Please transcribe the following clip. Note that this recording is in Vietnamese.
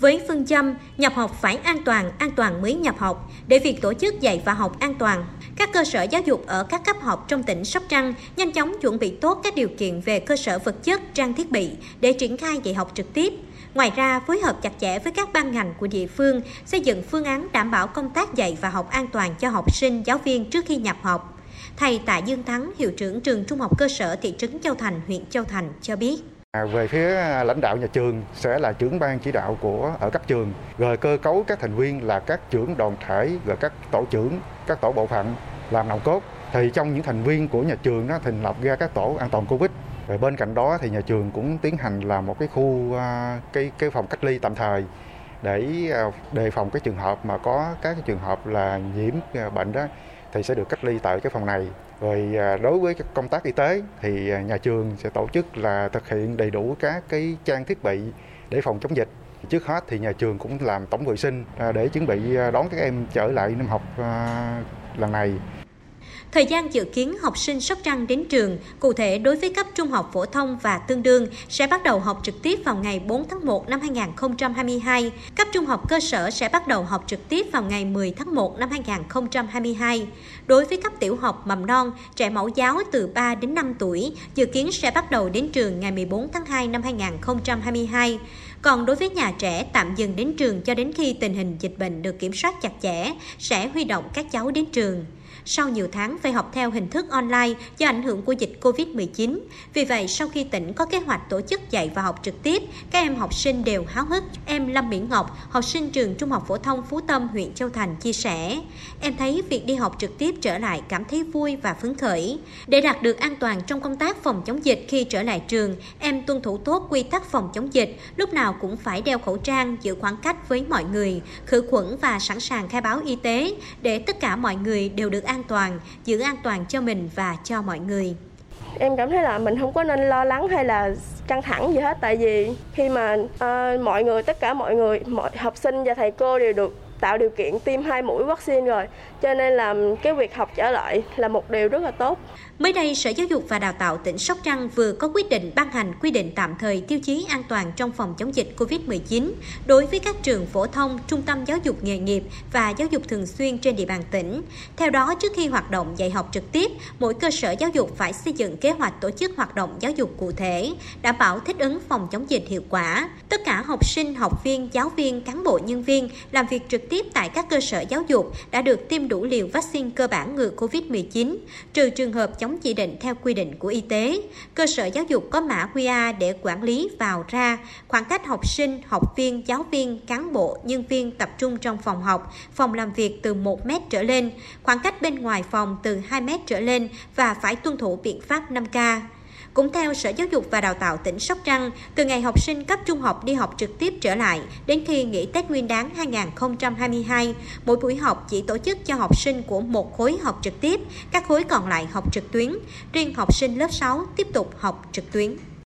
Với phương châm nhập học phải an toàn, an toàn mới nhập học, để việc tổ chức dạy và học an toàn, các cơ sở giáo dục ở các cấp học trong tỉnh Sóc Trăng nhanh chóng chuẩn bị tốt các điều kiện về cơ sở vật chất, trang thiết bị để triển khai dạy học trực tiếp. Ngoài ra, phối hợp chặt chẽ với các ban ngành của địa phương, xây dựng phương án đảm bảo công tác dạy và học an toàn cho học sinh, giáo viên trước khi nhập học. Thầy Tạ Dương Thắng, hiệu trưởng trường Trung học cơ sở thị trấn Châu Thành, huyện Châu Thành cho biết. À, về phía à, lãnh đạo nhà trường sẽ là trưởng ban chỉ đạo của ở cấp trường, rồi cơ cấu các thành viên là các trưởng đoàn thể, rồi các tổ trưởng, các tổ bộ phận làm nòng cốt. Thì trong những thành viên của nhà trường nó thành lập ra các tổ an toàn Covid. Rồi bên cạnh đó thì nhà trường cũng tiến hành là một cái khu à, cái cái phòng cách ly tạm thời để đề phòng cái trường hợp mà có các cái trường hợp là nhiễm bệnh đó thì sẽ được cách ly tại cái phòng này. Rồi à, đối với công tác y tế thì à, nhà trường sẽ tổ chức là thực hiện đầy đủ các cái trang thiết bị để phòng chống dịch. Trước hết thì nhà trường cũng làm tổng vệ sinh à, để chuẩn bị đón các em trở lại năm học lần này. Thời gian dự kiến học sinh Sóc Trăng đến trường, cụ thể đối với cấp trung học phổ thông và tương đương, sẽ bắt đầu học trực tiếp vào ngày 4 tháng 1 năm 2022. Cấp trung học cơ sở sẽ bắt đầu học trực tiếp vào ngày 10 tháng 1 năm 2022. Đối với cấp tiểu học mầm non, trẻ mẫu giáo từ 3 đến 5 tuổi, dự kiến sẽ bắt đầu đến trường ngày 14 tháng 2 năm 2022. Còn đối với nhà trẻ tạm dừng đến trường cho đến khi tình hình dịch bệnh được kiểm soát chặt chẽ, sẽ huy động các cháu đến trường sau nhiều tháng phải học theo hình thức online do ảnh hưởng của dịch Covid-19. Vì vậy, sau khi tỉnh có kế hoạch tổ chức dạy và học trực tiếp, các em học sinh đều háo hức. Em Lâm Mỹ Ngọc, học sinh trường Trung học phổ thông Phú Tâm, huyện Châu Thành chia sẻ, em thấy việc đi học trực tiếp trở lại cảm thấy vui và phấn khởi. Để đạt được an toàn trong công tác phòng chống dịch khi trở lại trường, em tuân thủ tốt quy tắc phòng chống dịch, lúc nào cũng phải đeo khẩu trang, giữ khoảng cách với mọi người, khử khuẩn và sẵn sàng khai báo y tế để tất cả mọi người đều được an toàn, giữ an toàn cho mình và cho mọi người. Em cảm thấy là mình không có nên lo lắng hay là căng thẳng gì hết tại vì khi mà uh, mọi người tất cả mọi người mọi học sinh và thầy cô đều được tạo điều kiện tiêm hai mũi vaccine rồi cho nên là cái việc học trở lại là một điều rất là tốt Mới đây, Sở Giáo dục và Đào tạo tỉnh Sóc Trăng vừa có quyết định ban hành quy định tạm thời tiêu chí an toàn trong phòng chống dịch COVID-19 đối với các trường phổ thông, trung tâm giáo dục nghề nghiệp và giáo dục thường xuyên trên địa bàn tỉnh. Theo đó, trước khi hoạt động dạy học trực tiếp, mỗi cơ sở giáo dục phải xây dựng kế hoạch tổ chức hoạt động giáo dục cụ thể, đảm bảo thích ứng phòng chống dịch hiệu quả. Tất cả học sinh, học viên, giáo viên, cán bộ nhân viên làm việc trực tiếp tại các cơ sở giáo dục đã được tiêm đủ liều vaccine cơ bản ngừa COVID-19, trừ trường hợp chống chỉ định theo quy định của y tế. Cơ sở giáo dục có mã QR để quản lý vào ra, khoảng cách học sinh, học viên, giáo viên, cán bộ, nhân viên tập trung trong phòng học, phòng làm việc từ 1 mét trở lên, khoảng cách bên ngoài phòng từ 2 mét trở lên và phải tuân thủ biện pháp 5K. Cũng theo Sở Giáo dục và Đào tạo tỉnh Sóc Trăng, từ ngày học sinh cấp trung học đi học trực tiếp trở lại đến khi nghỉ Tết Nguyên đán 2022, mỗi buổi học chỉ tổ chức cho học sinh của một khối học trực tiếp, các khối còn lại học trực tuyến. Riêng học sinh lớp 6 tiếp tục học trực tuyến.